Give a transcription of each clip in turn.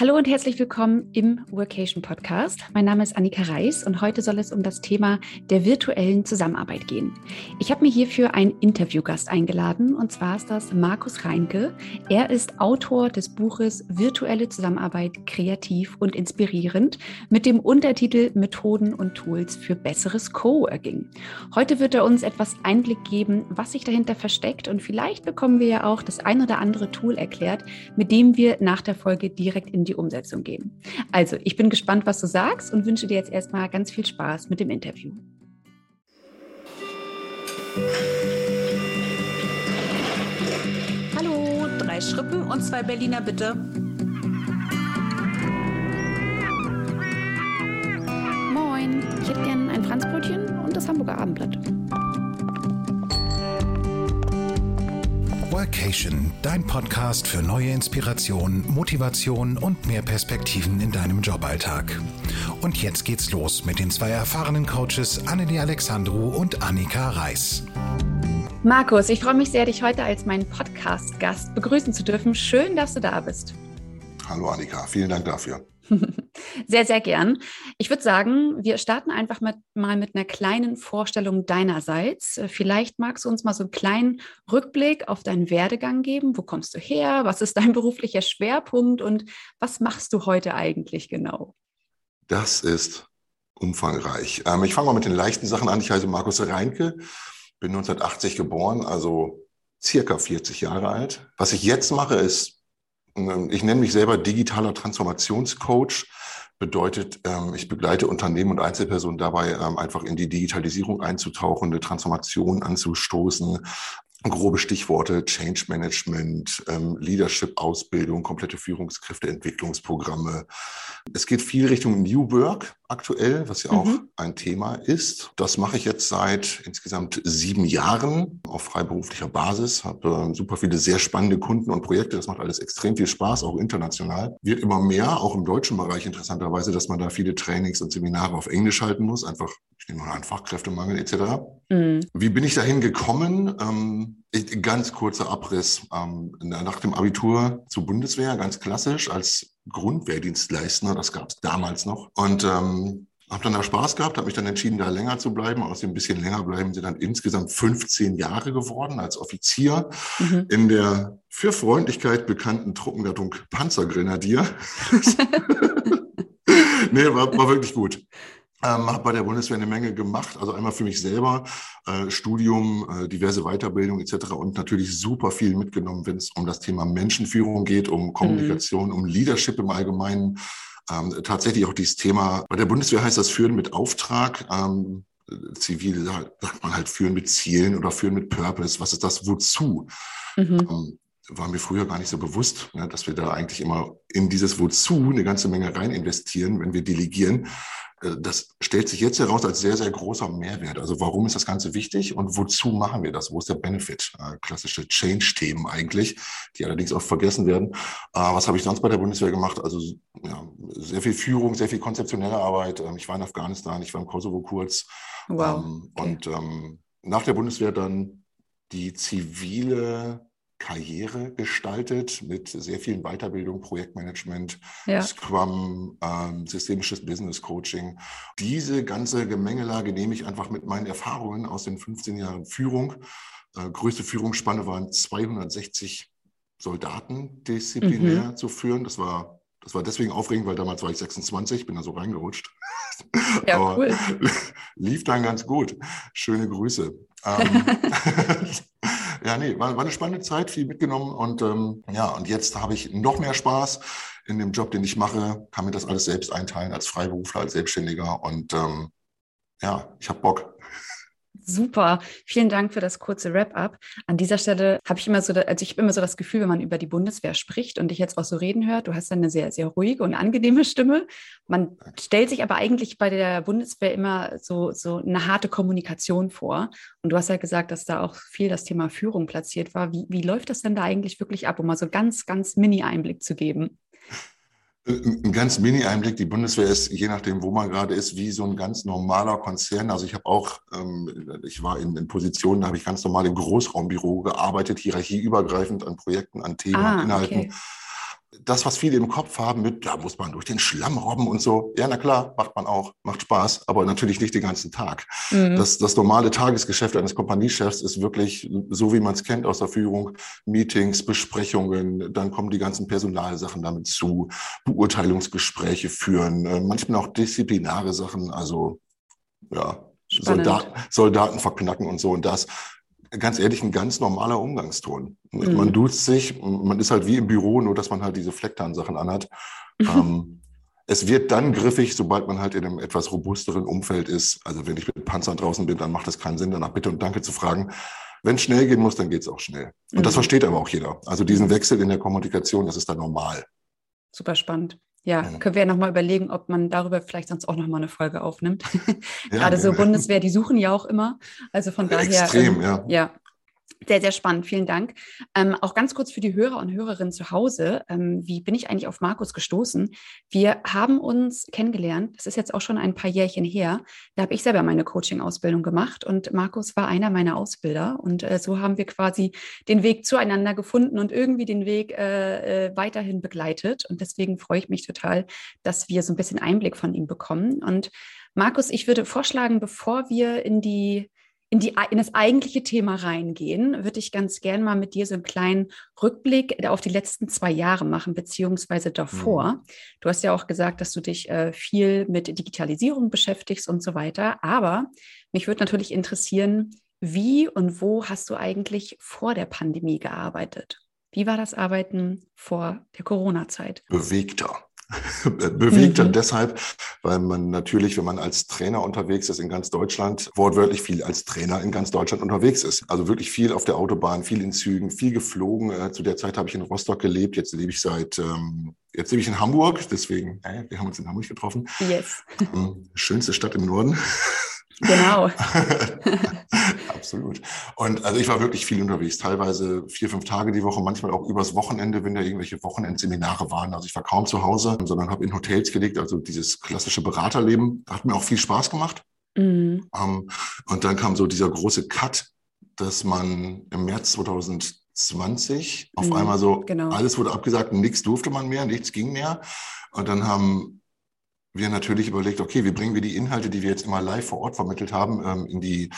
Hallo und herzlich willkommen im Workation Podcast. Mein Name ist Annika Reis und heute soll es um das Thema der virtuellen Zusammenarbeit gehen. Ich habe mir hierfür einen Interviewgast eingeladen und zwar ist das Markus Reinke. Er ist Autor des Buches Virtuelle Zusammenarbeit kreativ und inspirierend mit dem Untertitel Methoden und Tools für besseres Coworking. Heute wird er uns etwas Einblick geben, was sich dahinter versteckt und vielleicht bekommen wir ja auch das ein oder andere Tool erklärt, mit dem wir nach der Folge direkt in die Umsetzung gehen. Also, ich bin gespannt, was du sagst und wünsche dir jetzt erstmal ganz viel Spaß mit dem Interview. Hallo, drei Schrippen und zwei Berliner bitte. Moin, ich hätte gern ein Franzbrötchen und das Hamburger Abendblatt. Workation, dein Podcast für neue Inspiration, Motivation und mehr Perspektiven in deinem Joballtag. Und jetzt geht's los mit den zwei erfahrenen Coaches Annelie Alexandru und Annika Reis. Markus, ich freue mich sehr, dich heute als meinen Podcast-Gast begrüßen zu dürfen. Schön, dass du da bist. Hallo Annika, vielen Dank dafür. Sehr, sehr gern. Ich würde sagen, wir starten einfach mit, mal mit einer kleinen Vorstellung deinerseits. Vielleicht magst du uns mal so einen kleinen Rückblick auf deinen Werdegang geben. Wo kommst du her? Was ist dein beruflicher Schwerpunkt und was machst du heute eigentlich genau? Das ist umfangreich. Ähm, ich fange mal mit den leichten Sachen an. Ich heiße Markus Reinke, bin 1980 geboren, also circa 40 Jahre alt. Was ich jetzt mache, ist ähm, ich nenne mich selber digitaler Transformationscoach. Bedeutet, ähm, ich begleite Unternehmen und Einzelpersonen dabei, ähm, einfach in die Digitalisierung einzutauchen, eine Transformation anzustoßen, grobe Stichworte, Change Management, ähm, Leadership-Ausbildung, komplette Führungskräfte, Entwicklungsprogramme. Es geht viel Richtung New Work aktuell, was ja auch mhm. ein Thema ist. Das mache ich jetzt seit insgesamt sieben Jahren auf freiberuflicher Basis, habe äh, super viele sehr spannende Kunden und Projekte. Das macht alles extrem viel Spaß, auch international. Wird immer mehr, auch im deutschen Bereich interessanterweise, dass man da viele Trainings und Seminare auf Englisch halten muss, einfach ich nehme mal an Fachkräftemangel etc. Mhm. Wie bin ich dahin gekommen? Ähm, ich, ganz kurzer Abriss. Ähm, nach dem Abitur zur Bundeswehr, ganz klassisch als Grundwehrdienstleister, das gab es damals noch. Und ähm, habe dann da Spaß gehabt, habe mich dann entschieden, da länger zu bleiben. Aus dem bisschen länger bleiben sind dann insgesamt 15 Jahre geworden als Offizier mhm. in der für Freundlichkeit bekannten Truppengattung Panzergrenadier. nee, war, war wirklich gut. Ähm, habe bei der Bundeswehr eine Menge gemacht, also einmal für mich selber, äh, Studium, äh, diverse Weiterbildung etc. und natürlich super viel mitgenommen, wenn es um das Thema Menschenführung geht, um Kommunikation, mhm. um Leadership im Allgemeinen. Ähm, tatsächlich auch dieses Thema, bei der Bundeswehr heißt das Führen mit Auftrag. Ähm, zivil sagt man halt Führen mit Zielen oder Führen mit Purpose. Was ist das? Wozu? Mhm. Ähm, war mir früher gar nicht so bewusst, ne, dass wir da eigentlich immer in dieses Wozu eine ganze Menge rein investieren, wenn wir delegieren. Äh, das stellt sich jetzt heraus als sehr, sehr großer Mehrwert. Also warum ist das Ganze wichtig und wozu machen wir das? Wo ist der Benefit? Äh, klassische Change-Themen eigentlich, die allerdings oft vergessen werden. Äh, was habe ich sonst bei der Bundeswehr gemacht? Also ja, sehr viel Führung, sehr viel konzeptionelle Arbeit. Ähm, ich war in Afghanistan, ich war im Kosovo kurz. Wow. Ähm, okay. Und ähm, nach der Bundeswehr dann die zivile Karriere gestaltet mit sehr vielen Weiterbildung, Projektmanagement, ja. Scrum, ähm, systemisches Business Coaching. Diese ganze Gemengelage nehme ich einfach mit meinen Erfahrungen aus den 15 Jahren Führung. Äh, größte Führungsspanne waren 260 Soldaten disziplinär mhm. zu führen. Das war, das war deswegen aufregend, weil damals war ich 26, bin da so reingerutscht. Ja, Aber cool. lief dann ganz gut. Schöne Grüße. Ähm, ja, nee, war, war eine spannende Zeit, viel mitgenommen und ähm, ja, und jetzt habe ich noch mehr Spaß in dem Job, den ich mache, kann mir das alles selbst einteilen als Freiberufler, als Selbstständiger und ähm, ja, ich habe Bock. Super, vielen Dank für das kurze Wrap-up. An dieser Stelle habe ich immer so, also ich habe immer so das Gefühl, wenn man über die Bundeswehr spricht und dich jetzt auch so reden hört, du hast eine sehr, sehr ruhige und angenehme Stimme. Man stellt sich aber eigentlich bei der Bundeswehr immer so, so eine harte Kommunikation vor. Und du hast ja gesagt, dass da auch viel das Thema Führung platziert war. Wie, wie läuft das denn da eigentlich wirklich ab, um mal so ganz, ganz Mini-Einblick zu geben? Ein ganz Mini-Einblick. Die Bundeswehr ist, je nachdem, wo man gerade ist, wie so ein ganz normaler Konzern. Also ich habe auch, ähm, ich war in, in Positionen, da habe ich ganz normal im Großraumbüro gearbeitet, hierarchieübergreifend an Projekten, an Themen, ah, an Inhalten. Okay. Das, was viele im Kopf haben mit, da muss man durch den Schlamm robben und so. Ja, na klar, macht man auch, macht Spaß, aber natürlich nicht den ganzen Tag. Mhm. Das, das normale Tagesgeschäft eines Kompaniechefs ist wirklich so, wie man es kennt aus der Führung. Meetings, Besprechungen, dann kommen die ganzen Personalsachen damit zu, Beurteilungsgespräche führen, äh, manchmal auch disziplinare Sachen, also ja, Soldaten, Soldaten verknacken und so und das ganz ehrlich ein ganz normaler Umgangston. Mhm. Man duzt sich, man ist halt wie im Büro, nur dass man halt diese Flecktarn-Sachen anhat. ähm, es wird dann griffig, sobald man halt in einem etwas robusteren Umfeld ist. Also wenn ich mit Panzern draußen bin, dann macht es keinen Sinn, danach Bitte und Danke zu fragen. Wenn es schnell gehen muss, dann geht es auch schnell. Und mhm. das versteht aber auch jeder. Also diesen Wechsel in der Kommunikation, das ist dann normal. Super spannend. Ja, können wir ja nochmal überlegen, ob man darüber vielleicht sonst auch nochmal eine Folge aufnimmt. Ja, Gerade so Bundeswehr, die suchen ja auch immer. Also von daher. Extrem, ähm, ja. Ja, sehr, sehr spannend. Vielen Dank. Ähm, auch ganz kurz für die Hörer und Hörerinnen zu Hause. Ähm, wie bin ich eigentlich auf Markus gestoßen? Wir haben uns kennengelernt. Das ist jetzt auch schon ein paar Jährchen her. Da habe ich selber meine Coaching-Ausbildung gemacht und Markus war einer meiner Ausbilder. Und äh, so haben wir quasi den Weg zueinander gefunden und irgendwie den Weg äh, äh, weiterhin begleitet. Und deswegen freue ich mich total, dass wir so ein bisschen Einblick von ihm bekommen. Und Markus, ich würde vorschlagen, bevor wir in die in, die, in das eigentliche Thema reingehen, würde ich ganz gern mal mit dir so einen kleinen Rückblick auf die letzten zwei Jahre machen, beziehungsweise davor. Mhm. Du hast ja auch gesagt, dass du dich äh, viel mit Digitalisierung beschäftigst und so weiter. Aber mich würde natürlich interessieren, wie und wo hast du eigentlich vor der Pandemie gearbeitet? Wie war das Arbeiten vor der Corona-Zeit? Bewegter. Bewegter mhm. deshalb, weil man natürlich, wenn man als Trainer unterwegs ist in ganz Deutschland, wortwörtlich viel als Trainer in ganz Deutschland unterwegs ist. Also wirklich viel auf der Autobahn, viel in Zügen, viel geflogen. Äh, zu der Zeit habe ich in Rostock gelebt. Jetzt lebe ich seit, ähm, jetzt lebe ich in Hamburg. Deswegen, äh, wir haben uns in Hamburg getroffen. Yes. Ähm, schönste Stadt im Norden. Genau. Absolut. Und also ich war wirklich viel unterwegs, teilweise vier, fünf Tage die Woche, manchmal auch übers Wochenende, wenn da irgendwelche Wochenendseminare waren. Also ich war kaum zu Hause, sondern habe in Hotels gelegt. Also dieses klassische Beraterleben hat mir auch viel Spaß gemacht. Mhm. Um, ähm, und dann kam so dieser große Cut, dass man im März 2020 auf mhm, einmal so, genau. alles wurde abgesagt, nichts durfte man mehr, nichts ging mehr. Und dann haben wir natürlich überlegt, okay, wie bringen wir die Inhalte, die wir jetzt immer live vor Ort vermittelt haben, ähm, in die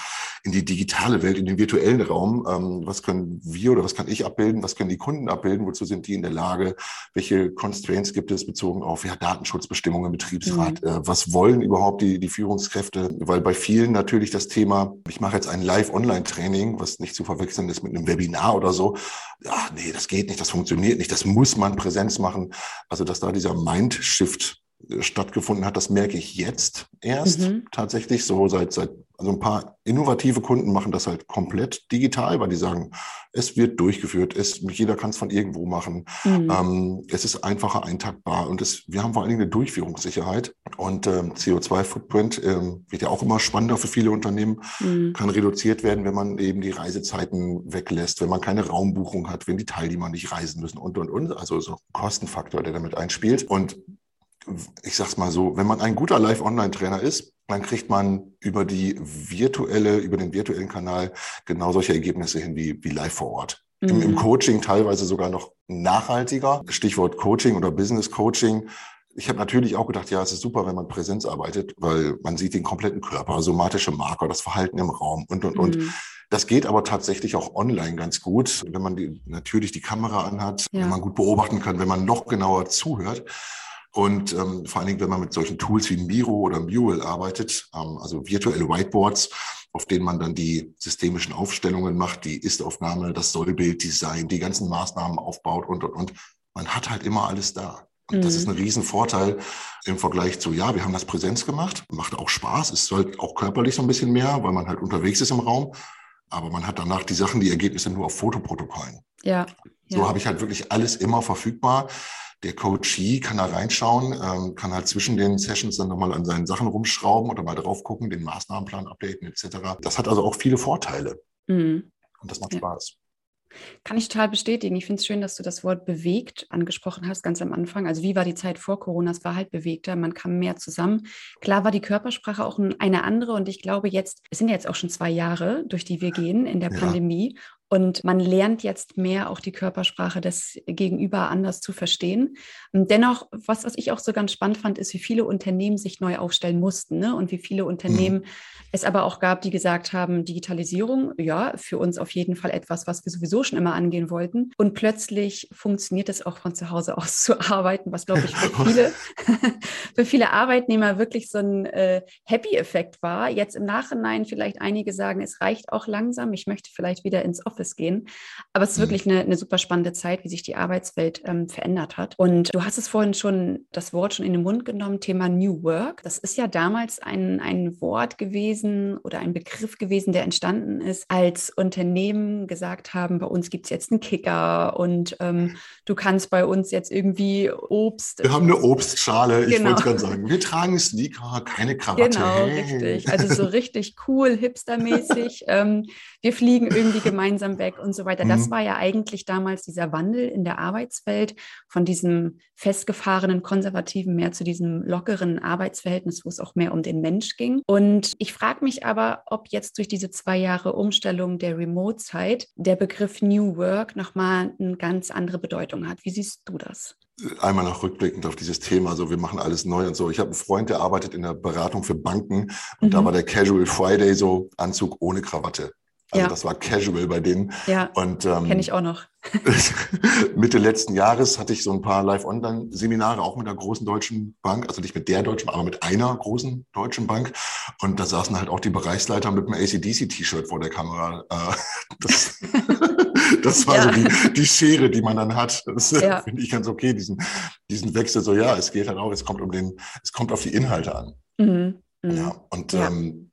in die digitale Welt, in den virtuellen Raum. Ähm, was können wir oder was kann ich abbilden? Was können die Kunden abbilden? Wozu sind die in der Lage? Welche Constraints gibt es bezogen auf ja, Datenschutzbestimmungen, Betriebsrat? Mhm. Äh, was wollen überhaupt die, die Führungskräfte? Weil bei vielen natürlich das Thema, ich mache jetzt ein Live-Online-Training, was nicht zu verwechseln ist mit einem Webinar oder so. Ja, nee, das geht nicht, das funktioniert nicht, das muss man Präsenz machen. Also, dass da dieser Mindshift stattgefunden hat, das merke ich jetzt erst mhm. tatsächlich so seit, seit, also ein paar innovative Kunden machen das halt komplett digital, weil die sagen, es wird durchgeführt, es, jeder kann es von irgendwo machen, mhm. ähm, es ist einfacher eintaktbar und es, wir haben vor allen Dingen eine Durchführungssicherheit und ähm, CO2-Footprint ähm, wird ja auch immer spannender für viele Unternehmen, mhm. kann reduziert werden, wenn man eben die Reisezeiten weglässt, wenn man keine Raumbuchung hat, wenn die Teilnehmer nicht reisen müssen und, und, und, also so ein Kostenfaktor, der damit einspielt und ich sag's mal so, wenn man ein guter Live-Online-Trainer ist, dann kriegt man über die virtuelle, über den virtuellen Kanal genau solche Ergebnisse hin wie, wie live vor Ort. Mhm. Im, Im, mhm. Coaching teilweise sogar noch nachhaltiger. Stichwort Coaching oder Business Coaching. Ich habe natürlich auch gedacht, ja, es ist super, wenn man Präsenz arbeitet, weil man sieht den kompletten Körper, somatische Marker, das Verhalten im Raum und, und, mhm. und. Das geht aber tatsächlich auch online ganz gut, wenn man die, natürlich die Kamera anhat, ja. wenn man gut beobachten kann, wenn man noch genauer zuhört. Und ähm, vor allen Dingen, wenn man mit solchen Tools wie Miro oder Mural arbeitet, ähm, also virtuelle Whiteboards, auf denen man dann die systemischen Aufstellungen macht, die Ist-Aufnahme, das Sollbilddesign, die ganzen Maßnahmen aufbaut und, und, und. Man hat halt immer alles da. Und mhm. das ist mhm. ein Riesenvorteil im Vergleich zu, ja, wir haben das Präsenz gemacht, macht auch Spaß, ist halt auch körperlich so ein bisschen mehr, weil man halt unterwegs ist im Raum. Aber man hat danach die Sachen, die Ergebnisse nur auf Fotoprotokollen. Ja. So ja. habe ich halt wirklich alles immer verfügbar der Coachee kann da reinschauen, ähm, kann halt zwischen den Sessions dann nochmal an seinen Sachen rumschrauben oder mal drauf gucken, den Maßnahmenplan updaten etc. Das hat also auch viele Vorteile. Mhm. Und das macht ja. Spaß. Kann ich total bestätigen. Ich finde es schön, dass du das Wort bewegt angesprochen hast, ganz am Anfang. Also wie war die Zeit vor Corona? Es war halt bewegter, man kam mehr zusammen. Klar war die Körpersprache auch eine andere und ich glaube jetzt, es sind ja jetzt auch schon zwei Jahre, durch die wir gehen in der ja. Pandemie Und man lernt jetzt mehr auch die Körpersprache des Gegenüber anders zu verstehen. Und dennoch, was, was ich auch so ganz spannend fand, ist, wie viele Unternehmen sich neu aufstellen mussten ne? und wie viele Unternehmen mhm. es aber auch gab, die gesagt haben, Digitalisierung, ja, für uns auf jeden Fall etwas, was wir sowieso schon immer angehen wollten. Und plötzlich funktioniert es auch von zu Hause aus zu arbeiten, was, glaube ich, für viele, für viele Arbeitnehmer wirklich so ein äh, Happy-Effekt war. Jetzt im Nachhinein vielleicht einige sagen, es reicht auch langsam, ich möchte vielleicht wieder ins Office gehen. Aber es ist mhm. wirklich eine, eine, super spannende Zeit, wie sich die Arbeitswelt ähm, verändert hat. Und du hast es vorhin schon, das Wort schon in den Mund genommen, Thema New Work. Das ist ja damals ein, ein Wort gewesen oder ein Begriff gewesen, der entstanden ist, als Unternehmen gesagt haben, bei uns gibt es jetzt einen Kicker und ähm, du kannst bei uns jetzt irgendwie Obst. Wir haben eine Obstschale, ich genau. wollte gerade sagen. Wir tragen Sneaker, keine Krawatte. Genau, hey. richtig. Also so richtig cool, hipstermäßig. ähm, wir fliegen irgendwie gemeinsam weg und so weiter. Das mhm. war ja eigentlich damals dieser Wandel in der Arbeitswelt von diesem festgefahrenen, konservativen mehr zu diesem lockeren Arbeitsverhältnis, wo es auch mehr um den Mensch ging. Und ich frage mich aber, ob jetzt durch diese zwei Jahre Umstellung der Remote-Zeit der Begriff New Work nochmal eine ganz andere Bedeutung hat. Wie siehst du das? einmal noch rückblickend auf dieses Thema, so wir machen alles neu und so. Ich habe einen Freund, der arbeitet in der Beratung für Banken und mhm. da war der Casual Friday so Anzug ohne Krawatte. Also ja. das war casual bei denen. Ja, und ähm, kenne ich auch noch. Mitte letzten Jahres hatte ich so ein paar Live-Online-Seminare, auch mit einer großen deutschen Bank, also nicht mit der deutschen, aber mit einer großen deutschen Bank. Und da saßen halt auch die Bereichsleiter mit einem ACDC-T-Shirt vor der Kamera. Äh, das, das war ja. so die, die Schere, die man dann hat. Das ja. finde ich ganz okay, diesen, diesen Wechsel. So, ja, es geht halt auch, es kommt um den, es kommt auf die Inhalte an. Mhm. Mhm. Ja, und ähm,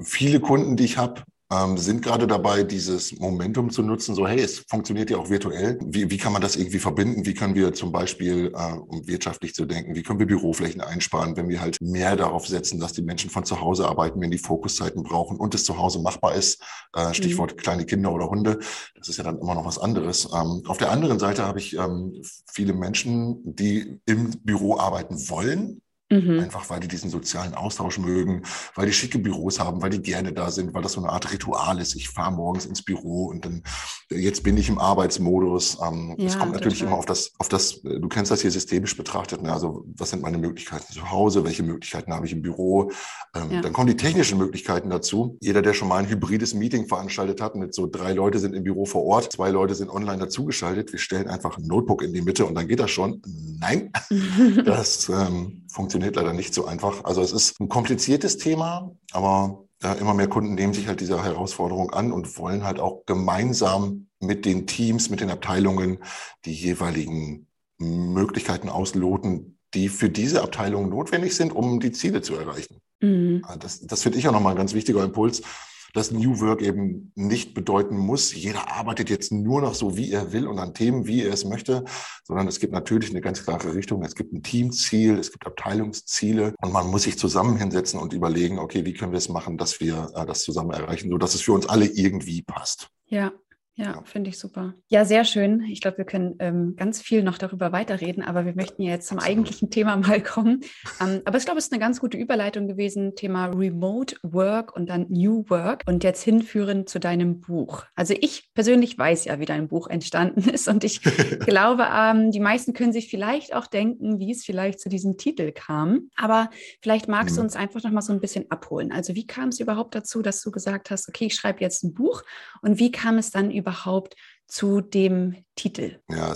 viele Kunden, die ich habe, ähm, sind gerade dabei, dieses Momentum zu nutzen, so hey, es funktioniert ja auch virtuell. Wie, wie kann man das irgendwie verbinden? Wie können wir zum Beispiel, äh, um wirtschaftlich zu denken, wie können wir Büroflächen einsparen, wenn wir halt mehr darauf setzen, dass die Menschen von zu Hause arbeiten, wenn die Fokuszeiten brauchen und es zu Hause machbar ist. Äh, Stichwort mhm. kleine Kinder oder Hunde. Das ist ja dann immer noch was anderes. Ähm, auf der anderen Seite habe ich ähm, viele Menschen, die im Büro arbeiten wollen, Mhm. Einfach weil die diesen sozialen Austausch mögen, weil die schicke Büros haben, weil die gerne da sind, weil das so eine Art Ritual ist. Ich fahre morgens ins Büro und dann jetzt bin ich im Arbeitsmodus. Ähm, ja, es kommt natürlich total. immer auf das, auf das, äh, du kennst das hier systemisch betrachtet. Ne? Also was sind meine Möglichkeiten zu Hause? Welche Möglichkeiten habe ich im Büro? Ähm, ja. Dann kommen die technischen Möglichkeiten dazu. Jeder, der schon mal ein hybrides Meeting veranstaltet hat, mit so drei Leute sind im Büro vor Ort, zwei Leute sind online dazugeschaltet. Wir stellen einfach ein Notebook in die Mitte und dann geht das schon. Nein, das ähm, funktioniert leider nicht so einfach. Also es ist ein kompliziertes Thema, aber ja, immer mehr Kunden nehmen sich halt dieser Herausforderung an und wollen halt auch gemeinsam mit den Teams, mit den Abteilungen die jeweiligen Möglichkeiten ausloten, die für diese Abteilungen notwendig sind, um die Ziele zu erreichen. Mhm. Das, das finde ich auch nochmal ein ganz wichtiger Impuls, dass New Work eben nicht bedeuten muss, jeder arbeitet jetzt nur noch so, wie er will und an Themen, wie er es möchte, sondern es gibt natürlich eine ganz klare Richtung. Es gibt ein Teamziel, es gibt Abteilungsziele und man muss sich zusammen hinsetzen und überlegen, okay, wie können wir es machen, dass wir äh, das zusammen erreichen, so dass es für uns alle irgendwie passt. Ja, ja, finde ich super. Ja, sehr schön. Ich glaube, wir können ähm, ganz viel noch darüber weiterreden, aber wir möchten ja jetzt zum eigentlichen Thema mal kommen. Ähm, aber ich glaube, es ist eine ganz gute Überleitung gewesen, Thema Remote Work und dann New Work und jetzt hinführen zu deinem Buch. Also ich persönlich weiß ja, wie dein Buch entstanden ist und ich glaube, ähm, die meisten können sich vielleicht auch denken, wie es vielleicht zu diesem Titel kam. Aber vielleicht magst mhm. du uns einfach noch mal so ein bisschen abholen. Also wie kam es überhaupt dazu, dass du gesagt hast, okay, ich schreibe jetzt ein Buch und wie kam es dann über überhaupt zu dem Titel? Ja,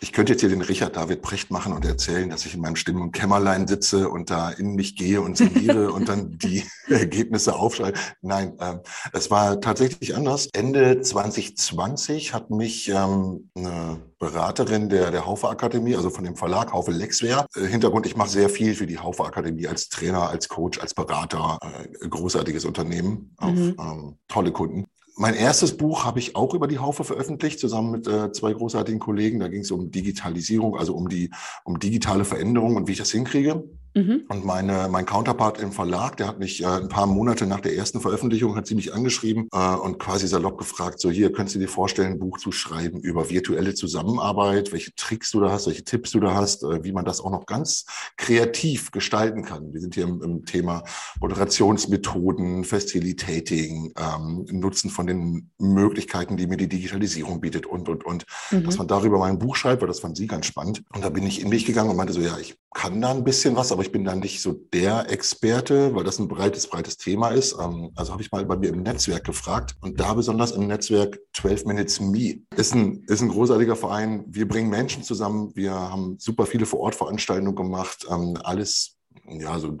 ich könnte jetzt hier den Richard David Precht machen und erzählen, dass ich in meinem Stimmen- und Kämmerlein sitze und da in mich gehe und sinniere und dann die Ergebnisse aufschreibe. Nein, äh, es war tatsächlich anders. Ende 2020 hat mich ähm, eine Beraterin der, der Haufe Akademie, also von dem Verlag Haufe Lexware. Äh, Hintergrund, ich mache sehr viel für die Haufe Akademie als Trainer, als Coach, als Berater. Äh, großartiges Unternehmen, auf mhm. ähm, tolle Kunden mein erstes Buch habe ich auch über die Haufe veröffentlicht, zusammen mit äh, zwei großartigen Kollegen. Da ging es um Digitalisierung, also um die um digitale Veränderung und wie ich das hinkriege. Mhm. Und meine, mein Counterpart im Verlag, der hat mich äh, ein paar Monate nach der ersten Veröffentlichung, hat sie mich angeschrieben äh, und quasi salopp gefragt, so hier, könntest du dir vorstellen, ein Buch zu schreiben über virtuelle Zusammenarbeit, welche Tricks du da hast, welche Tipps du da hast, äh, wie man das auch noch ganz kreativ gestalten kann. Wir sind hier im, im Thema Moderationsmethoden, Facilitating, ähm, Nutzen von den Möglichkeiten, die mir die Digitalisierung bietet und, und, und. Mhm. Dass man darüber mein Buch schreibt, weil das fand sie ganz spannend. Und da bin ich in mich gegangen und meinte so, ja, ich kann da ein bisschen was, aber ich bin da nicht so der Experte, weil das ein breites, breites Thema ist. Ähm, also habe ich mal bei mir im Netzwerk gefragt und da besonders im Netzwerk 12 Minutes Me. Ist ein, ist ein großartiger Verein. Wir bringen Menschen zusammen. Wir haben super viele Vor-Ort-Veranstaltungen gemacht. Ähm, alles, ja, so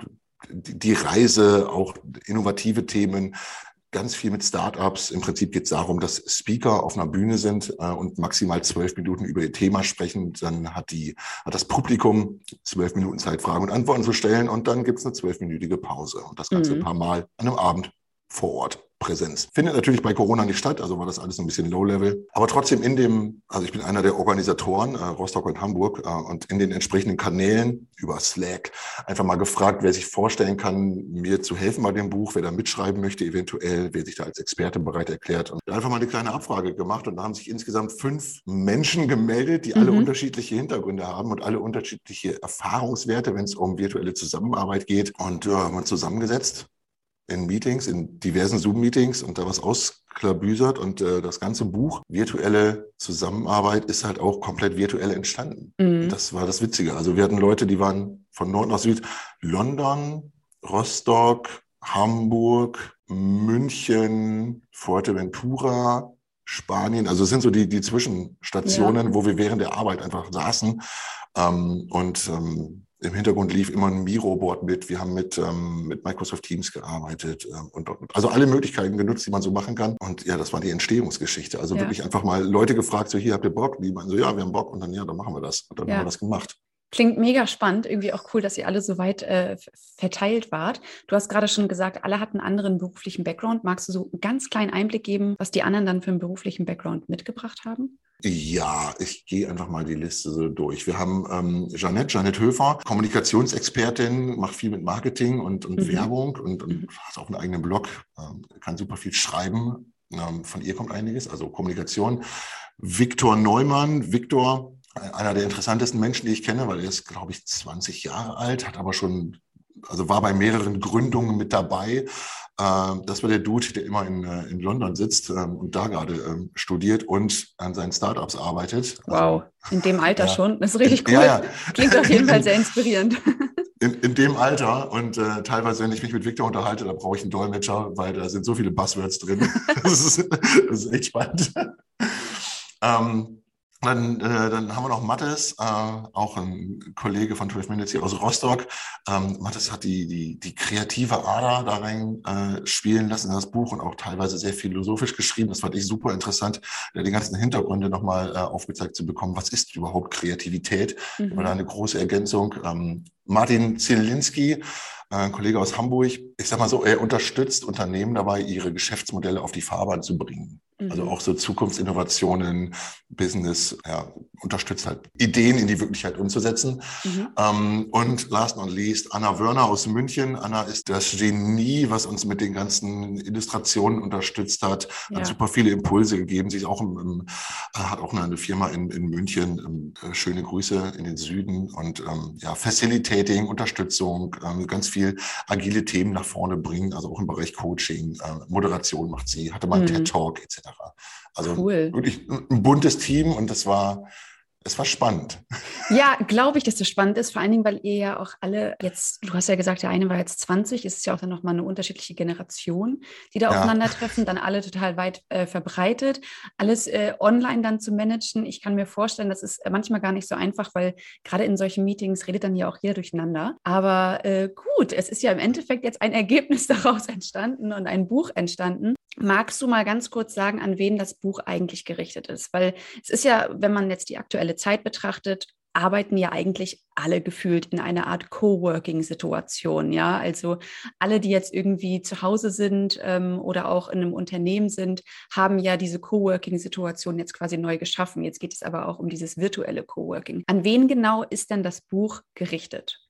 die Reise, auch innovative Themen, ganz viel mit Startups. Im Prinzip geht es darum, dass Speaker auf einer Bühne sind äh, und maximal zwölf Minuten über ihr Thema sprechen. Dann hat die hat das Publikum zwölf Minuten Zeit, Fragen und Antworten zu stellen und dann gibt es eine zwölfminütige Pause und das Ganze mhm. ein paar Mal an einem Abend vor Ort. Präsenz. Findet natürlich bei Corona nicht statt, also war das alles ein bisschen Low-Level. Aber trotzdem in dem, also ich bin einer der Organisatoren, äh, Rostock und Hamburg, äh, und in den entsprechenden Kanälen über Slack einfach mal gefragt, wer sich vorstellen kann, mir zu helfen bei dem Buch, wer da mitschreiben möchte, eventuell, wer sich da als Experte bereit erklärt. Und einfach mal eine kleine Abfrage gemacht und da haben sich insgesamt fünf Menschen gemeldet, die mhm. alle unterschiedliche Hintergründe haben und alle unterschiedliche Erfahrungswerte, wenn es um virtuelle Zusammenarbeit geht. Und ja, haben wir zusammengesetzt in Meetings, in diversen Zoom-Meetings und da was ausklabüsert und äh, das ganze Buch virtuelle Zusammenarbeit ist halt auch komplett virtuell entstanden. Mhm. Das war das Witzige. Also wir hatten Leute, die waren von Nord nach Süd, London, Rostock, Hamburg, München, Fuerteventura, Spanien. Also es sind so die, die Zwischenstationen, ja. wo wir während der Arbeit einfach saßen ähm, und ähm, im Hintergrund lief immer ein Miro-Board mit. Wir haben mit, ähm, mit Microsoft Teams gearbeitet ähm, und, und, also alle Möglichkeiten genutzt, die man so machen kann. Und ja, das war die Entstehungsgeschichte. Also ja. wirklich einfach mal Leute gefragt, so hier habt ihr Bock? Die meinen so, ja, wir haben Bock und dann ja, dann machen wir das. Und dann ja. haben wir das gemacht. Klingt mega spannend, irgendwie auch cool, dass ihr alle so weit äh, verteilt wart. Du hast gerade schon gesagt, alle hatten einen anderen beruflichen Background. Magst du so einen ganz kleinen Einblick geben, was die anderen dann für einen beruflichen Background mitgebracht haben? Ja, ich gehe einfach mal die Liste so durch. Wir haben ähm, Jeanette, Jeanette Höfer, Kommunikationsexpertin, macht viel mit Marketing und, und mhm. Werbung und, und mhm. hat auch einen eigenen Blog, ähm, kann super viel schreiben. Ähm, von ihr kommt einiges, also Kommunikation. Viktor Neumann, Viktor, einer der interessantesten Menschen, die ich kenne, weil er ist, glaube ich, 20 Jahre alt, hat aber schon, also war bei mehreren Gründungen mit dabei, ähm, das war der Dude, der immer in, äh, in London sitzt ähm, und da gerade ähm, studiert und an seinen Startups arbeitet. Wow, in dem Alter ja. schon. Das ist richtig cool. Ja, ja. Klingt auf jeden Fall sehr inspirierend. In, in dem Alter und äh, teilweise, wenn ich mich mit Victor unterhalte, da brauche ich einen Dolmetscher, weil da sind so viele Buzzwords drin. das, ist, das ist echt spannend. ähm, dann, äh, dann haben wir noch Mattes, äh, auch ein Kollege von 12 Minutes hier aus Rostock. Ähm, Mattes hat die, die, die kreative Ader da rein äh, spielen lassen in das Buch und auch teilweise sehr philosophisch geschrieben. Das fand ich super interessant, äh, die ganzen Hintergründe nochmal äh, aufgezeigt zu bekommen. Was ist überhaupt Kreativität? Mhm. Da eine große Ergänzung. Ähm, Martin Zielinski, ein Kollege aus Hamburg, ich sag mal so, er unterstützt Unternehmen dabei, ihre Geschäftsmodelle auf die Fahrbahn zu bringen. Also mhm. auch so Zukunftsinnovationen, Business, ja, unterstützt halt Ideen in die Wirklichkeit umzusetzen. Mhm. Ähm, und last but not least, Anna Wörner aus München. Anna ist das Genie, was uns mit den ganzen Illustrationen unterstützt hat, ja. hat super viele Impulse gegeben. Sie ist auch im, im, äh, hat auch eine Firma in, in München. Ähm, äh, schöne Grüße in den Süden und ähm, ja, Facilitating, Unterstützung, ähm, ganz viel agile Themen nach vorne bringen, also auch im Bereich Coaching, äh, Moderation macht sie, hatte mal einen mhm. TED Talk etc. Also cool. wirklich ein buntes Team und das war es war spannend. Ja, glaube ich, dass das spannend ist, vor allen Dingen, weil ihr ja auch alle jetzt, du hast ja gesagt, der eine war jetzt 20, es ist ja auch dann nochmal eine unterschiedliche Generation, die da ja. aufeinandertreffen, dann alle total weit äh, verbreitet, alles äh, online dann zu managen. Ich kann mir vorstellen, das ist manchmal gar nicht so einfach, weil gerade in solchen Meetings redet dann ja auch jeder durcheinander. Aber äh, gut, es ist ja im Endeffekt jetzt ein Ergebnis daraus entstanden und ein Buch entstanden. Magst du mal ganz kurz sagen, an wen das Buch eigentlich gerichtet ist? Weil es ist ja, wenn man jetzt die aktuelle Zeit betrachtet, arbeiten ja eigentlich alle gefühlt in einer Art Coworking-Situation. Ja, also alle, die jetzt irgendwie zu Hause sind ähm, oder auch in einem Unternehmen sind, haben ja diese Coworking-Situation jetzt quasi neu geschaffen. Jetzt geht es aber auch um dieses virtuelle Coworking. An wen genau ist denn das Buch gerichtet?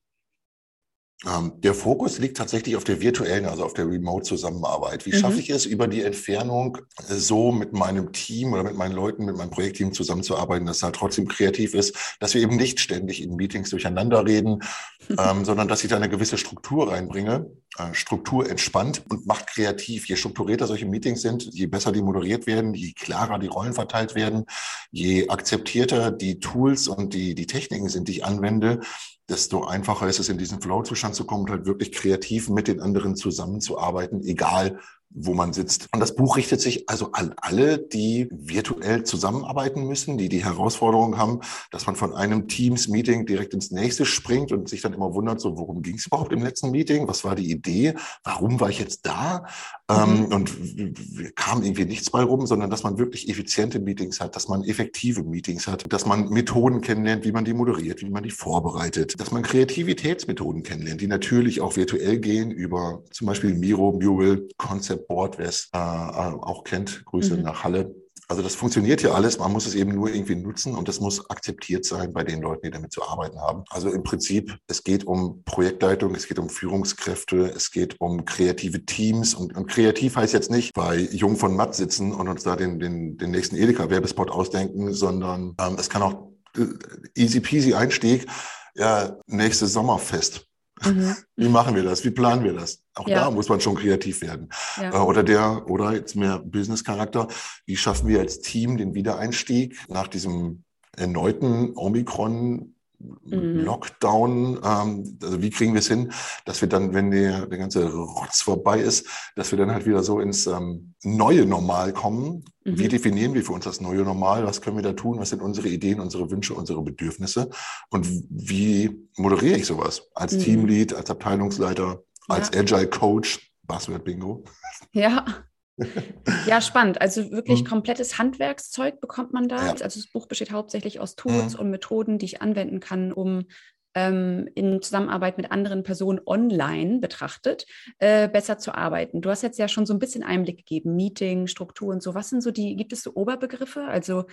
Ähm, der Fokus liegt tatsächlich auf der virtuellen, also auf der Remote-Zusammenarbeit. Wie mhm. schaffe ich es, über die Entfernung äh, so mit meinem Team oder mit meinen Leuten, mit meinem Projektteam zusammenzuarbeiten, dass es halt trotzdem kreativ ist, dass wir eben nicht ständig in Meetings durcheinander reden, ähm, sondern dass ich da eine gewisse Struktur reinbringe. Äh, Struktur entspannt und macht kreativ. Je strukturierter solche Meetings sind, je besser die moderiert werden, je klarer die Rollen verteilt werden, je akzeptierter die Tools und die, die Techniken sind, die ich anwende, desto einfacher ist es, in diesen Flow-Zustand zu kommen und halt wirklich kreativ mit den anderen zusammenzuarbeiten, egal wo man sitzt. Und das Buch richtet sich also an alle, die virtuell zusammenarbeiten müssen, die die Herausforderung haben, dass man von einem Teams-Meeting direkt ins nächste springt und sich dann immer wundert, so worum ging es überhaupt im letzten Meeting? Was war die Idee? Warum war ich jetzt da? Ähm, mhm. und kam irgendwie nichts bei rum, sondern dass man wirklich effiziente Meetings hat, dass man effektive Meetings hat, dass man Methoden kennenlernt, wie man die moderiert, wie man die vorbereitet, dass man Kreativitätsmethoden kennenlernt, die natürlich auch virtuell gehen über zum Beispiel Miro, Mural, Concept Board, wer es äh, auch kennt. Grüße mhm. nach Halle. Also das funktioniert ja alles, man muss es eben nur irgendwie nutzen und es muss akzeptiert sein bei den Leuten, die damit zu arbeiten haben. Also im Prinzip, es geht um Projektleitung, es geht um Führungskräfte, es geht um kreative Teams und, und kreativ heißt jetzt nicht bei Jung von Matt sitzen und uns da den, den, den nächsten Edeka-Werbespot ausdenken, sondern ähm, es kann auch äh, easy peasy Einstieg, ja, nächstes Sommerfest. Mhm. Wie machen wir das? Wie planen wir das? Auch ja. da muss man schon kreativ werden. Ja. Äh, oder der, oder jetzt mehr Business-Charakter. Wie schaffen wir als Team den Wiedereinstieg nach diesem erneuten Omikron. Lockdown, ähm, also wie kriegen wir es hin, dass wir dann, wenn der, der ganze Rotz vorbei ist, dass wir dann halt wieder so ins ähm, neue Normal kommen. Mhm. Wie definieren wir für uns das neue Normal? Was können wir da tun? Was sind unsere Ideen, unsere Wünsche, unsere Bedürfnisse? Und wie moderiere ich sowas? Als mhm. Teamlead, als Abteilungsleiter, als ja. Agile Coach, Buzzword Bingo. Ja. Ja, spannend. Also wirklich mhm. komplettes Handwerkszeug bekommt man da. Ja. Also das Buch besteht hauptsächlich aus Tools mhm. und Methoden, die ich anwenden kann, um ähm, in Zusammenarbeit mit anderen Personen online betrachtet, äh, besser zu arbeiten. Du hast jetzt ja schon so ein bisschen Einblick gegeben, Meeting, Struktur und so. Was sind so die, gibt es so Oberbegriffe? Also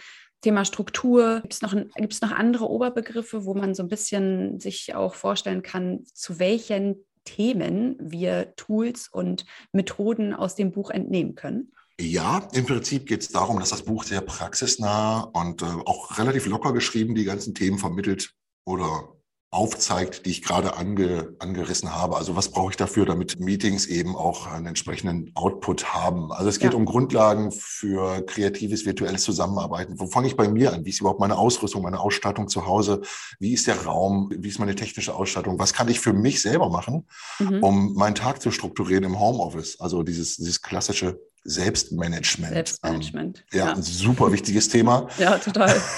Thema Struktur, gibt es noch, gibt es noch andere Oberbegriffe, wo man so ein bisschen sich auch vorstellen kann, zu welchen Themen wir Tools und Methoden aus dem Buch entnehmen können? Ja, im Prinzip geht es darum, dass das Buch sehr praxisnah und äh, auch relativ locker geschrieben die ganzen Themen vermittelt oder aufzeigt, die ich gerade ange, angerissen habe. Also was brauche ich dafür, damit Meetings eben auch einen entsprechenden Output haben. Also es geht ja. um Grundlagen für kreatives, virtuelles Zusammenarbeiten. Wo fange ich bei mir an? Wie ist überhaupt meine Ausrüstung, meine Ausstattung zu Hause? Wie ist der Raum? Wie ist meine technische Ausstattung? Was kann ich für mich selber machen, mhm. um meinen Tag zu strukturieren im Homeoffice? Also dieses, dieses klassische Selbstmanagement. Selbstmanagement. Ähm, ja, ja, ein super wichtiges Thema. Ja, total.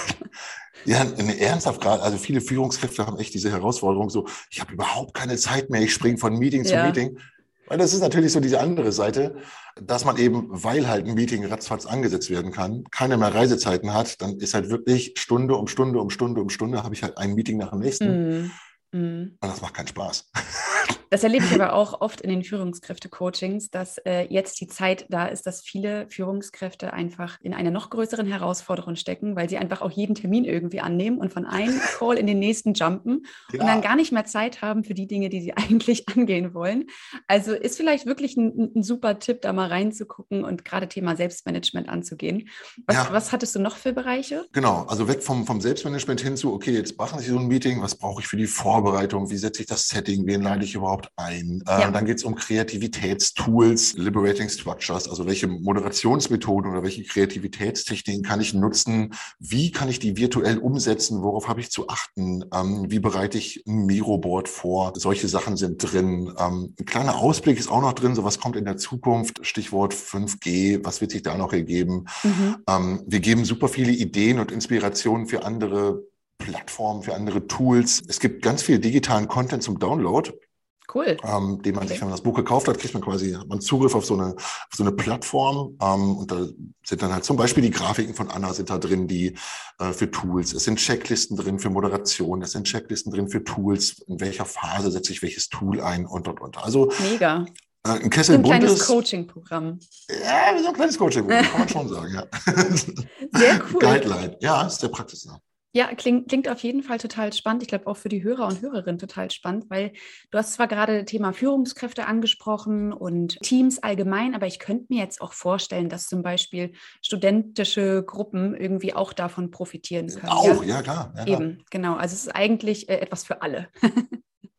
Ja, ernsthaft gerade, also viele Führungskräfte haben echt diese Herausforderung, so, ich habe überhaupt keine Zeit mehr, ich springe von Meeting ja. zu Meeting. Weil das ist natürlich so diese andere Seite, dass man eben, weil halt ein Meeting ratzfatz angesetzt werden kann, keine mehr Reisezeiten hat, dann ist halt wirklich Stunde um Stunde um Stunde um Stunde habe ich halt ein Meeting nach dem nächsten. Mhm. Und das macht keinen Spaß. Das erlebe ich aber auch oft in den Führungskräfte-Coachings, dass äh, jetzt die Zeit da ist, dass viele Führungskräfte einfach in einer noch größeren Herausforderung stecken, weil sie einfach auch jeden Termin irgendwie annehmen und von einem Call in den nächsten jumpen ja. und dann gar nicht mehr Zeit haben für die Dinge, die sie eigentlich angehen wollen. Also ist vielleicht wirklich ein, ein super Tipp, da mal reinzugucken und gerade Thema Selbstmanagement anzugehen. Was, ja. was hattest du noch für Bereiche? Genau, also weg vom, vom Selbstmanagement hin zu, okay, jetzt machen Sie so ein Meeting, was brauche ich für die Vorbereitung, wie setze ich das Setting, wen leite ich überhaupt ein. Äh, ja. Dann geht es um Kreativitätstools, Liberating Structures, also welche Moderationsmethoden oder welche Kreativitätstechniken kann ich nutzen, wie kann ich die virtuell umsetzen, worauf habe ich zu achten, ähm, wie bereite ich ein Miro-Board vor, solche Sachen sind drin. Ähm, ein kleiner Ausblick ist auch noch drin, so was kommt in der Zukunft, Stichwort 5G, was wird sich da noch ergeben. Mhm. Ähm, wir geben super viele Ideen und Inspirationen für andere Plattformen, für andere Tools. Es gibt ganz viel digitalen Content zum Download. Cool. Ähm, den man okay. sich, wenn man das Buch gekauft hat, kriegt man quasi hat man Zugriff auf so eine, auf so eine Plattform. Ähm, und da sind dann halt zum Beispiel die Grafiken von Anna sind da drin, die äh, für Tools. Es sind Checklisten drin für Moderation. Es sind Checklisten drin für Tools. In welcher Phase setze ich welches Tool ein und und und. Also mega. Äh, ein Kessel ein kleines Coaching-Programm. Ja, so ein kleines Coaching-Programm, kann man schon sagen, ja. Sehr cool. Guideline. Ja, ist der Praxis. Ja, klingt, klingt auf jeden Fall total spannend. Ich glaube auch für die Hörer und Hörerinnen total spannend, weil du hast zwar gerade Thema Führungskräfte angesprochen und Teams allgemein, aber ich könnte mir jetzt auch vorstellen, dass zum Beispiel studentische Gruppen irgendwie auch davon profitieren können. Auch, ja, ja klar. Ja, Eben, klar. genau. Also es ist eigentlich äh, etwas für alle.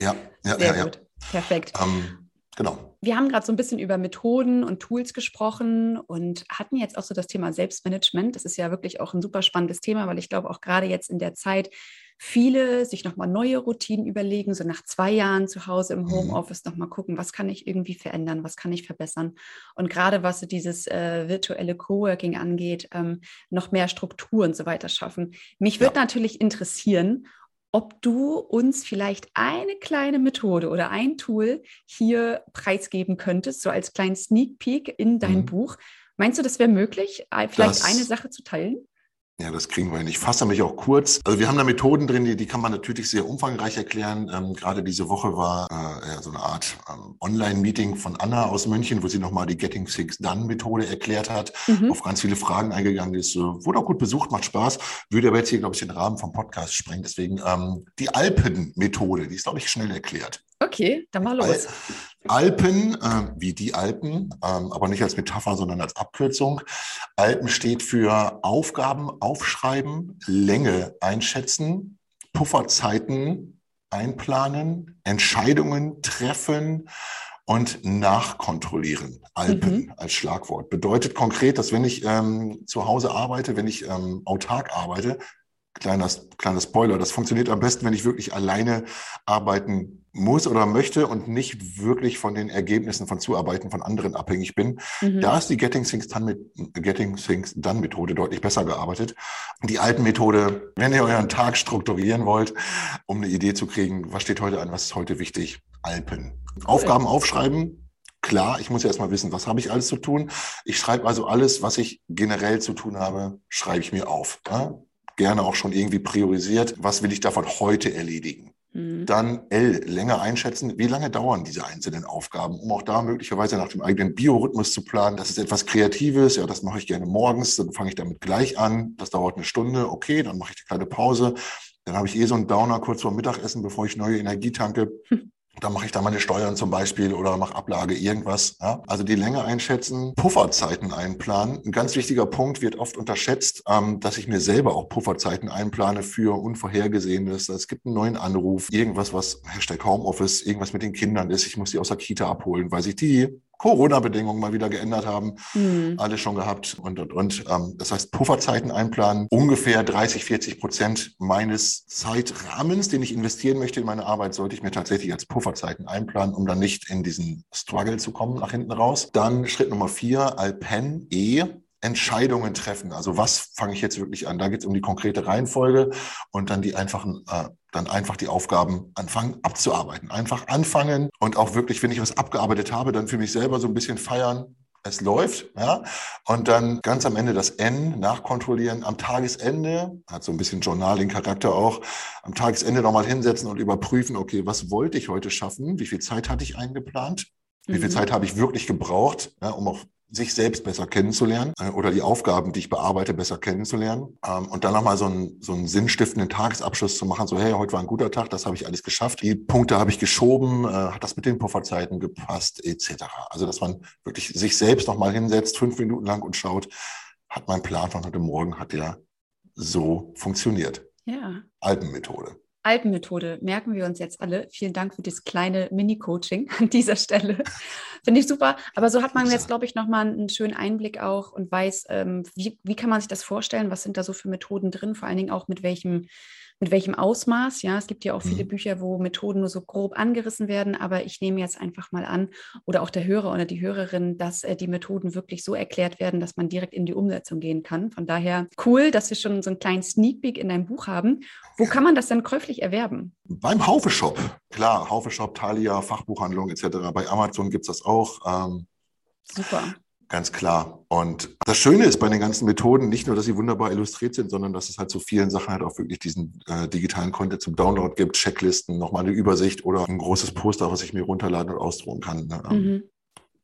ja, ja, Sehr ja. gut. Perfekt. Ähm, Genau. Wir haben gerade so ein bisschen über Methoden und Tools gesprochen und hatten jetzt auch so das Thema Selbstmanagement. Das ist ja wirklich auch ein super spannendes Thema, weil ich glaube, auch gerade jetzt in der Zeit viele sich nochmal neue Routinen überlegen, so nach zwei Jahren zu Hause im mhm. Homeoffice nochmal gucken, was kann ich irgendwie verändern, was kann ich verbessern. Und gerade was so dieses äh, virtuelle Coworking angeht, ähm, noch mehr Struktur und so weiter schaffen. Mich würde ja. natürlich interessieren, ob du uns vielleicht eine kleine Methode oder ein Tool hier preisgeben könntest, so als kleinen Sneak Peek in dein mhm. Buch. Meinst du, das wäre möglich, vielleicht das, eine Sache zu teilen? Ja, das kriegen wir hin. Ich fasse mich auch kurz. Also wir haben da Methoden drin, die, die kann man natürlich sehr umfangreich erklären. Ähm, gerade diese Woche war äh, ja, so eine Art ähm, Online-Meeting von Anna aus München, wo sie nochmal die Getting Things Done-Methode erklärt hat, mhm. auf ganz viele Fragen eingegangen ist. Äh, wurde auch gut besucht, macht Spaß. Würde aber jetzt hier, glaube ich, den Rahmen vom Podcast sprengen. Deswegen ähm, die Alpen-Methode, die ist, glaube ich, schnell erklärt. Okay, dann mal los. Alpen, äh, wie die Alpen, ähm, aber nicht als Metapher, sondern als Abkürzung. Alpen steht für Aufgaben aufschreiben, Länge einschätzen, Pufferzeiten einplanen, Entscheidungen treffen und nachkontrollieren. Alpen mhm. als Schlagwort. Bedeutet konkret, dass wenn ich ähm, zu Hause arbeite, wenn ich ähm, autark arbeite, kleiner, kleiner Spoiler, das funktioniert am besten, wenn ich wirklich alleine arbeiten muss oder möchte und nicht wirklich von den Ergebnissen von Zuarbeiten von anderen abhängig bin. Mhm. Da ist die Getting Things, Done, Getting Things Done Methode deutlich besser gearbeitet. Die alten Methode, wenn ihr euren Tag strukturieren wollt, um eine Idee zu kriegen, was steht heute an, was ist heute wichtig? Alpen. Cool. Aufgaben aufschreiben, Klar, ich muss ja erstmal wissen, was habe ich alles zu tun. Ich schreibe also alles, was ich generell zu tun habe, schreibe ich mir auf. Ja? Gerne auch schon irgendwie priorisiert. Was will ich davon heute erledigen? Mhm. Dann L, länger einschätzen, wie lange dauern diese einzelnen Aufgaben, um auch da möglicherweise nach dem eigenen Biorhythmus zu planen. Das ist etwas Kreatives, ja, das mache ich gerne morgens, dann fange ich damit gleich an. Das dauert eine Stunde, okay, dann mache ich eine kleine Pause. Dann habe ich eh so einen Downer kurz vor Mittagessen, bevor ich neue Energie tanke. Dann mache ich da meine Steuern zum Beispiel oder mache Ablage, irgendwas. Ja? Also die Länge einschätzen, Pufferzeiten einplanen. Ein ganz wichtiger Punkt wird oft unterschätzt, ähm, dass ich mir selber auch Pufferzeiten einplane für Unvorhergesehenes. Es gibt einen neuen Anruf, irgendwas, was Hashtag Homeoffice, irgendwas mit den Kindern ist. Ich muss die aus der Kita abholen, weil sich die Corona-Bedingungen mal wieder geändert haben, mhm. alle schon gehabt und, und, und. Ähm, das heißt, Pufferzeiten einplanen, ungefähr 30, 40 Prozent meines Zeitrahmens, den ich investieren möchte in meine Arbeit, sollte ich mir tatsächlich als Pufferzeiten einplanen, um dann nicht in diesen Struggle zu kommen nach hinten raus. Dann Schritt Nummer vier, Alpen E. Entscheidungen treffen. Also was fange ich jetzt wirklich an? Da geht es um die konkrete Reihenfolge und dann die einfachen, äh, dann einfach die Aufgaben anfangen abzuarbeiten. Einfach anfangen und auch wirklich, wenn ich was abgearbeitet habe, dann für mich selber so ein bisschen feiern. Es läuft, ja. Und dann ganz am Ende das N nachkontrollieren. Am Tagesende, hat so ein bisschen Journaling-Charakter auch, am Tagesende nochmal hinsetzen und überprüfen, okay, was wollte ich heute schaffen? Wie viel Zeit hatte ich eingeplant? Wie viel mhm. Zeit habe ich wirklich gebraucht, ja, um auch sich selbst besser kennenzulernen äh, oder die Aufgaben, die ich bearbeite, besser kennenzulernen ähm, und dann nochmal so einen, so einen sinnstiftenden Tagesabschluss zu machen, so hey, heute war ein guter Tag, das habe ich alles geschafft, die Punkte habe ich geschoben, äh, hat das mit den Pufferzeiten gepasst, etc. Also dass man wirklich sich selbst nochmal hinsetzt, fünf Minuten lang und schaut, hat mein Plan von heute Morgen, hat der so funktioniert. Ja. Alpenmethode. Alpenmethode merken wir uns jetzt alle. Vielen Dank für das kleine Mini-Coaching an dieser Stelle. Finde ich super. Aber so hat man jetzt, glaube ich, nochmal einen schönen Einblick auch und weiß, ähm, wie, wie kann man sich das vorstellen? Was sind da so für Methoden drin? Vor allen Dingen auch mit welchem mit welchem Ausmaß. Ja, es gibt ja auch viele mhm. Bücher, wo Methoden nur so grob angerissen werden, aber ich nehme jetzt einfach mal an, oder auch der Hörer oder die Hörerin, dass äh, die Methoden wirklich so erklärt werden, dass man direkt in die Umsetzung gehen kann. Von daher cool, dass wir schon so einen kleinen Sneak Peek in deinem Buch haben. Wo kann man das dann käuflich erwerben? Beim Haufe Shop. Klar, Haufe Shop, Thalia, Fachbuchhandlung etc. Bei Amazon gibt es das auch. Ähm, Super. Ganz klar. Und das Schöne ist bei den ganzen Methoden nicht nur, dass sie wunderbar illustriert sind, sondern dass es halt zu vielen Sachen halt auch wirklich diesen äh, digitalen Content zum Download gibt, Checklisten, nochmal eine Übersicht oder ein großes Poster, was ich mir runterladen und ausdrucken kann. Ne? Ähm, mhm.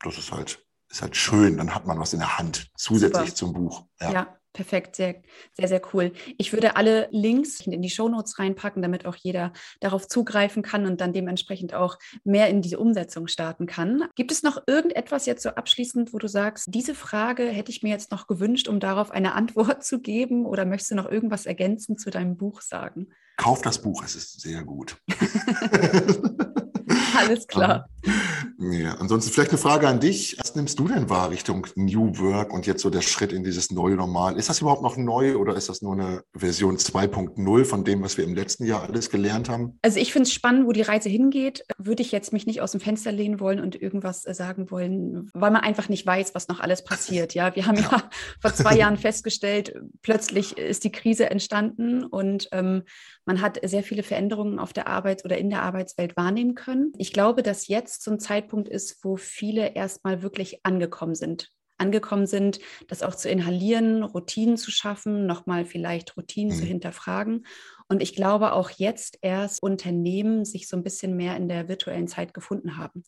Das ist halt, ist halt schön. Dann hat man was in der Hand zusätzlich Super. zum Buch. Ja. ja. Perfekt, sehr, sehr, sehr cool. Ich würde alle Links in die Shownotes reinpacken, damit auch jeder darauf zugreifen kann und dann dementsprechend auch mehr in diese Umsetzung starten kann. Gibt es noch irgendetwas jetzt so abschließend, wo du sagst, diese Frage hätte ich mir jetzt noch gewünscht, um darauf eine Antwort zu geben? Oder möchtest du noch irgendwas ergänzend zu deinem Buch sagen? Kauf das Buch, es ist sehr gut. Alles klar. Ja, ansonsten vielleicht eine Frage an dich. Was nimmst du denn wahr Richtung New Work und jetzt so der Schritt in dieses neue Normal? Ist das überhaupt noch neu oder ist das nur eine Version 2.0 von dem, was wir im letzten Jahr alles gelernt haben? Also ich finde es spannend, wo die Reise hingeht. Würde ich jetzt mich nicht aus dem Fenster lehnen wollen und irgendwas äh, sagen wollen, weil man einfach nicht weiß, was noch alles passiert. Ja, wir haben ja, ja vor zwei Jahren festgestellt, plötzlich ist die Krise entstanden und ähm, man hat sehr viele Veränderungen auf der Arbeits- oder in der Arbeitswelt wahrnehmen können. Ich glaube, dass jetzt so ein Zeitpunkt ist, wo viele erstmal wirklich angekommen sind angekommen sind, das auch zu inhalieren, Routinen zu schaffen, nochmal vielleicht Routinen mhm. zu hinterfragen und ich glaube auch jetzt erst Unternehmen sich so ein bisschen mehr in der virtuellen Zeit gefunden haben.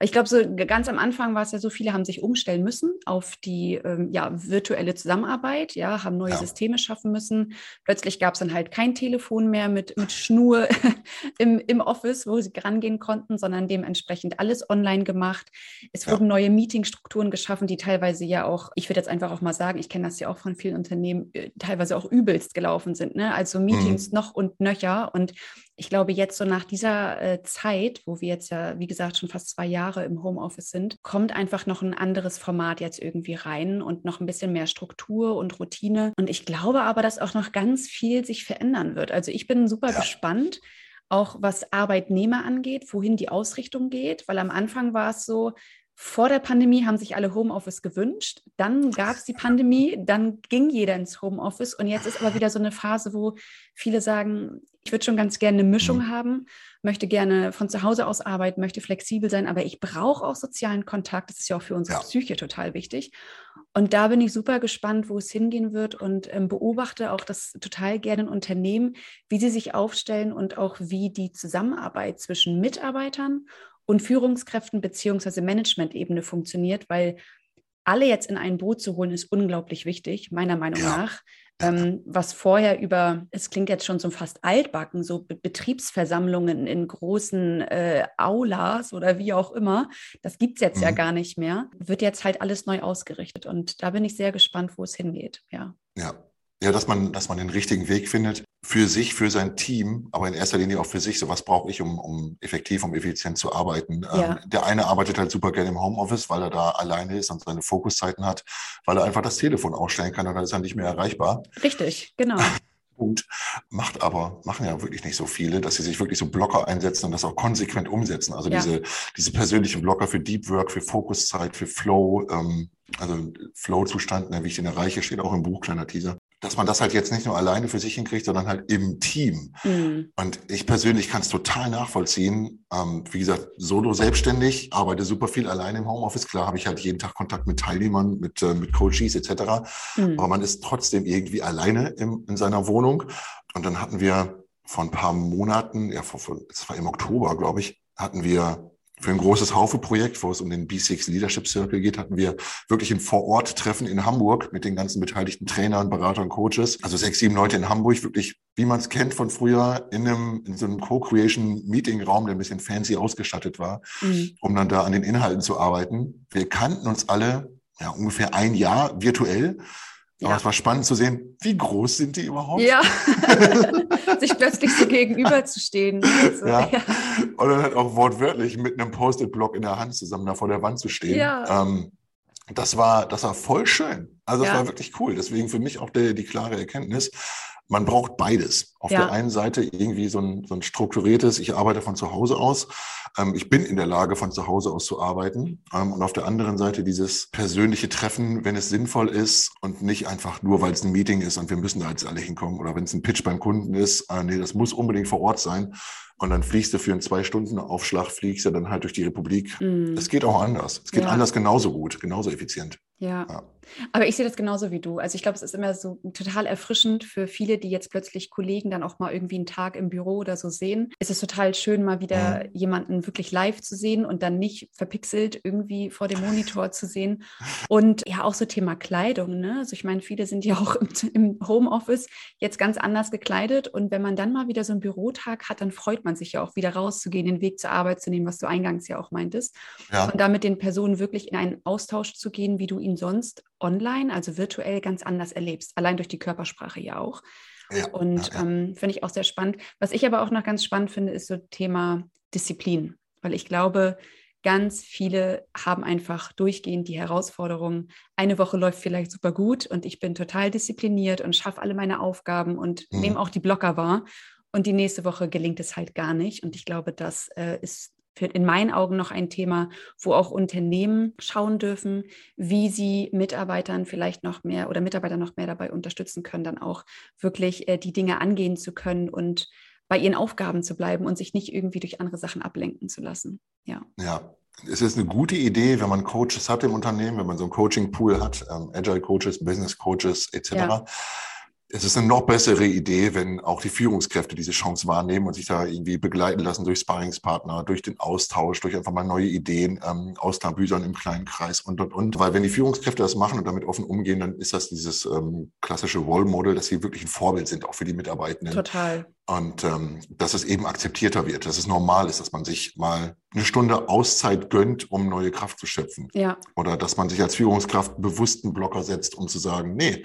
Ich glaube, so ganz am Anfang war es ja so, viele haben sich umstellen müssen auf die ähm, ja, virtuelle Zusammenarbeit, ja, haben neue ja. Systeme schaffen müssen. Plötzlich gab es dann halt kein Telefon mehr mit, mit Schnur im, im Office, wo sie rangehen konnten, sondern dementsprechend alles online gemacht. Es ja. wurden neue Meetingstrukturen geschaffen, die teilweise ja auch, ich würde jetzt einfach auch mal sagen, ich kenne das ja auch von vielen Unternehmen, äh, teilweise auch übelst gelaufen sind. Ne? Also Meetings mhm. Noch und nöcher. Und ich glaube, jetzt so nach dieser äh, Zeit, wo wir jetzt ja, wie gesagt, schon fast zwei Jahre im Homeoffice sind, kommt einfach noch ein anderes Format jetzt irgendwie rein und noch ein bisschen mehr Struktur und Routine. Und ich glaube aber, dass auch noch ganz viel sich verändern wird. Also ich bin super ja. gespannt auch was Arbeitnehmer angeht, wohin die Ausrichtung geht, weil am Anfang war es so, vor der Pandemie haben sich alle Homeoffice gewünscht. Dann gab es die Pandemie, dann ging jeder ins Homeoffice. Und jetzt ist aber wieder so eine Phase, wo viele sagen, ich würde schon ganz gerne eine Mischung mhm. haben, möchte gerne von zu Hause aus arbeiten, möchte flexibel sein, aber ich brauche auch sozialen Kontakt. Das ist ja auch für unsere ja. Psyche total wichtig. Und da bin ich super gespannt, wo es hingehen wird und ähm, beobachte auch das total gerne in Unternehmen, wie sie sich aufstellen und auch wie die Zusammenarbeit zwischen Mitarbeitern und Führungskräften beziehungsweise Management-Ebene funktioniert, weil alle jetzt in ein Boot zu holen, ist unglaublich wichtig, meiner Meinung ja. nach. Ähm, was vorher über, es klingt jetzt schon so fast altbacken, so Be Betriebsversammlungen in großen äh, Aulas oder wie auch immer, das gibt es jetzt mhm. ja gar nicht mehr, wird jetzt halt alles neu ausgerichtet. Und da bin ich sehr gespannt, wo es hingeht. Ja. Ja, ja, dass man, dass man den richtigen Weg findet für sich, für sein Team, aber in erster Linie auch für sich. So was brauche ich, um, um effektiv, um effizient zu arbeiten. Ja. Ähm, der eine arbeitet halt super gerne im Homeoffice, weil er da alleine ist und seine Fokuszeiten hat, weil er einfach das Telefon ausstellen kann und dann ist er nicht mehr erreichbar. Richtig, genau. Punkt. Macht aber, machen ja wirklich nicht so viele, dass sie sich wirklich so Blocker einsetzen und das auch konsequent umsetzen. Also ja. diese, diese persönlichen Blocker für Deep Work, für Fokuszeit, für Flow, ähm, also Flow-Zustand, ne, wie ich den erreiche, steht auch im Buch, kleiner Teaser dass man das halt jetzt nicht nur alleine für sich hinkriegt, sondern halt im Team. Mhm. Und ich persönlich kann es total nachvollziehen. Ähm, wie gesagt, solo selbstständig, arbeite super viel alleine im Homeoffice. Klar habe ich halt jeden Tag Kontakt mit Teilnehmern, mit, äh, mit Coaches etc. Mhm. Aber man ist trotzdem irgendwie alleine im, in seiner Wohnung. Und dann hatten wir vor ein paar Monaten, ja, vor, vor, es war im Oktober, glaube ich, hatten wir für ein großes Haufe-Projekt, wo es um den B6 Leadership Circle geht, hatten wir wirklich ein Vor-Ort-Treffen in Hamburg mit den ganzen beteiligten Trainern, Beratern, Coaches. Also sechs, sieben Leute in Hamburg, wirklich, wie man es kennt von früher, in einem, in so einem Co-Creation-Meeting-Raum, der ein bisschen fancy ausgestattet war, mhm. um dann da an den Inhalten zu arbeiten. Wir kannten uns alle ja, ungefähr ein Jahr virtuell. Aber ja. es war spannend zu sehen, wie groß sind die überhaupt? Ja, sich plötzlich so gegenüberzustehen. Also, ja. ja. Und dann halt auch wortwörtlich mit einem Post-it-Block in der Hand zusammen da vor der Wand zu stehen. Ja. Ähm, das war, das war voll schön. Also das ja. war wirklich cool. Deswegen für mich auch die, die klare Erkenntnis, man braucht beides. Auf ja. der einen Seite irgendwie so ein, so ein strukturiertes, ich arbeite von zu Hause aus, ähm, ich bin in der Lage, von zu Hause aus zu arbeiten. Ähm, und auf der anderen Seite dieses persönliche Treffen, wenn es sinnvoll ist und nicht einfach nur, weil es ein Meeting ist und wir müssen da jetzt alle hinkommen oder wenn es ein Pitch beim Kunden ist, äh, nee, das muss unbedingt vor Ort sein. Und dann fliegst du für einen Zwei-Stunden-Aufschlag, fliegst du dann halt durch die Republik. Mm. Es geht auch anders. Es geht ja. anders genauso gut, genauso effizient. Ja. ja. Aber ich sehe das genauso wie du. Also ich glaube, es ist immer so total erfrischend für viele, die jetzt plötzlich Kollegen dann auch mal irgendwie einen Tag im Büro oder so sehen. Es ist total schön, mal wieder mhm. jemanden wirklich live zu sehen und dann nicht verpixelt irgendwie vor dem Monitor zu sehen. Und ja, auch so Thema Kleidung. Ne? Also ich meine, viele sind ja auch im, im Homeoffice jetzt ganz anders gekleidet. Und wenn man dann mal wieder so einen Bürotag hat, dann freut man sich ja auch wieder rauszugehen, den Weg zur Arbeit zu nehmen, was du eingangs ja auch meintest. Ja. Und da mit den Personen wirklich in einen Austausch zu gehen, wie du ihn sonst online, also virtuell, ganz anders erlebst. Allein durch die Körpersprache ja auch. Ja, und ja, ähm, finde ich auch sehr spannend. Was ich aber auch noch ganz spannend finde, ist so Thema Disziplin, weil ich glaube, ganz viele haben einfach durchgehend die Herausforderung, eine Woche läuft vielleicht super gut und ich bin total diszipliniert und schaffe alle meine Aufgaben und mhm. nehme auch die Blocker wahr. Und die nächste Woche gelingt es halt gar nicht. Und ich glaube, das äh, ist in meinen Augen noch ein Thema, wo auch Unternehmen schauen dürfen, wie sie Mitarbeitern vielleicht noch mehr oder Mitarbeiter noch mehr dabei unterstützen können, dann auch wirklich äh, die Dinge angehen zu können und bei ihren Aufgaben zu bleiben und sich nicht irgendwie durch andere Sachen ablenken zu lassen. Ja. Ja. Es ist eine gute Idee, wenn man Coaches hat im Unternehmen, wenn man so einen Coaching-Pool hat, ähm, Agile Coaches, Business Coaches etc. Ja es ist eine noch bessere Idee, wenn auch die Führungskräfte diese Chance wahrnehmen und sich da irgendwie begleiten lassen durch Sparringspartner, durch den Austausch, durch einfach mal neue Ideen, ähm, Austarbüsern im kleinen Kreis und, und, und. Weil wenn die Führungskräfte das machen und damit offen umgehen, dann ist das dieses ähm, klassische Role Model, dass sie wirklich ein Vorbild sind, auch für die Mitarbeitenden. Total. Und ähm, dass es eben akzeptierter wird, dass es normal ist, dass man sich mal eine Stunde Auszeit gönnt, um neue Kraft zu schöpfen. Ja. Oder dass man sich als Führungskraft bewussten Blocker setzt, um zu sagen, nee,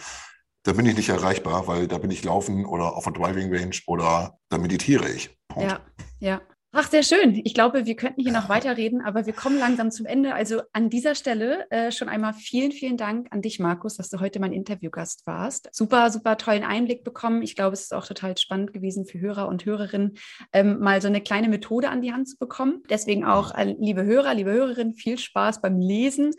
da bin ich nicht erreichbar, weil da bin ich laufen oder auf der Driving Range oder da meditiere ich. Punkt. Ja, ja. Ach, sehr schön. Ich glaube, wir könnten hier noch weiterreden, aber wir kommen langsam zum Ende. Also an dieser Stelle äh, schon einmal vielen, vielen Dank an dich, Markus, dass du heute mein Interviewgast warst. Super, super tollen Einblick bekommen. Ich glaube, es ist auch total spannend gewesen für Hörer und Hörerinnen, ähm, mal so eine kleine Methode an die Hand zu bekommen. Deswegen auch, äh, liebe Hörer, liebe Hörerinnen, viel Spaß beim Lesen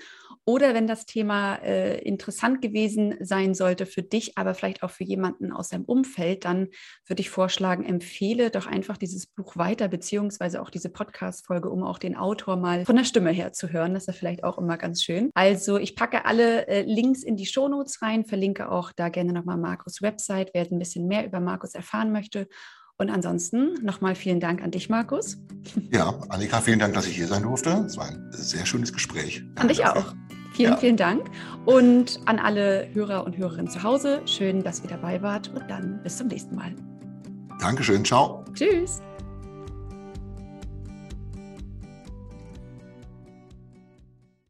oder wenn das Thema äh, interessant gewesen sein sollte für dich, aber vielleicht auch für jemanden aus deinem Umfeld, dann würde ich vorschlagen, empfehle doch einfach dieses Buch weiter, beziehungsweise auch diese Podcast-Folge, um auch den Autor mal von der Stimme her zu hören. Das ist vielleicht auch immer ganz schön. Also ich packe alle äh, Links in die Shownotes rein, verlinke auch da gerne nochmal Markus' Website, wer ein bisschen mehr über Markus erfahren möchte. Und ansonsten nochmal vielen Dank an dich, Markus. Ja, Annika, vielen Dank, dass ich hier sein durfte. Es war ein sehr schönes Gespräch. An dich auch. Vielen, ja. vielen Dank. Und an alle Hörer und Hörerinnen zu Hause, schön, dass ihr dabei wart und dann bis zum nächsten Mal. Dankeschön, ciao. Tschüss.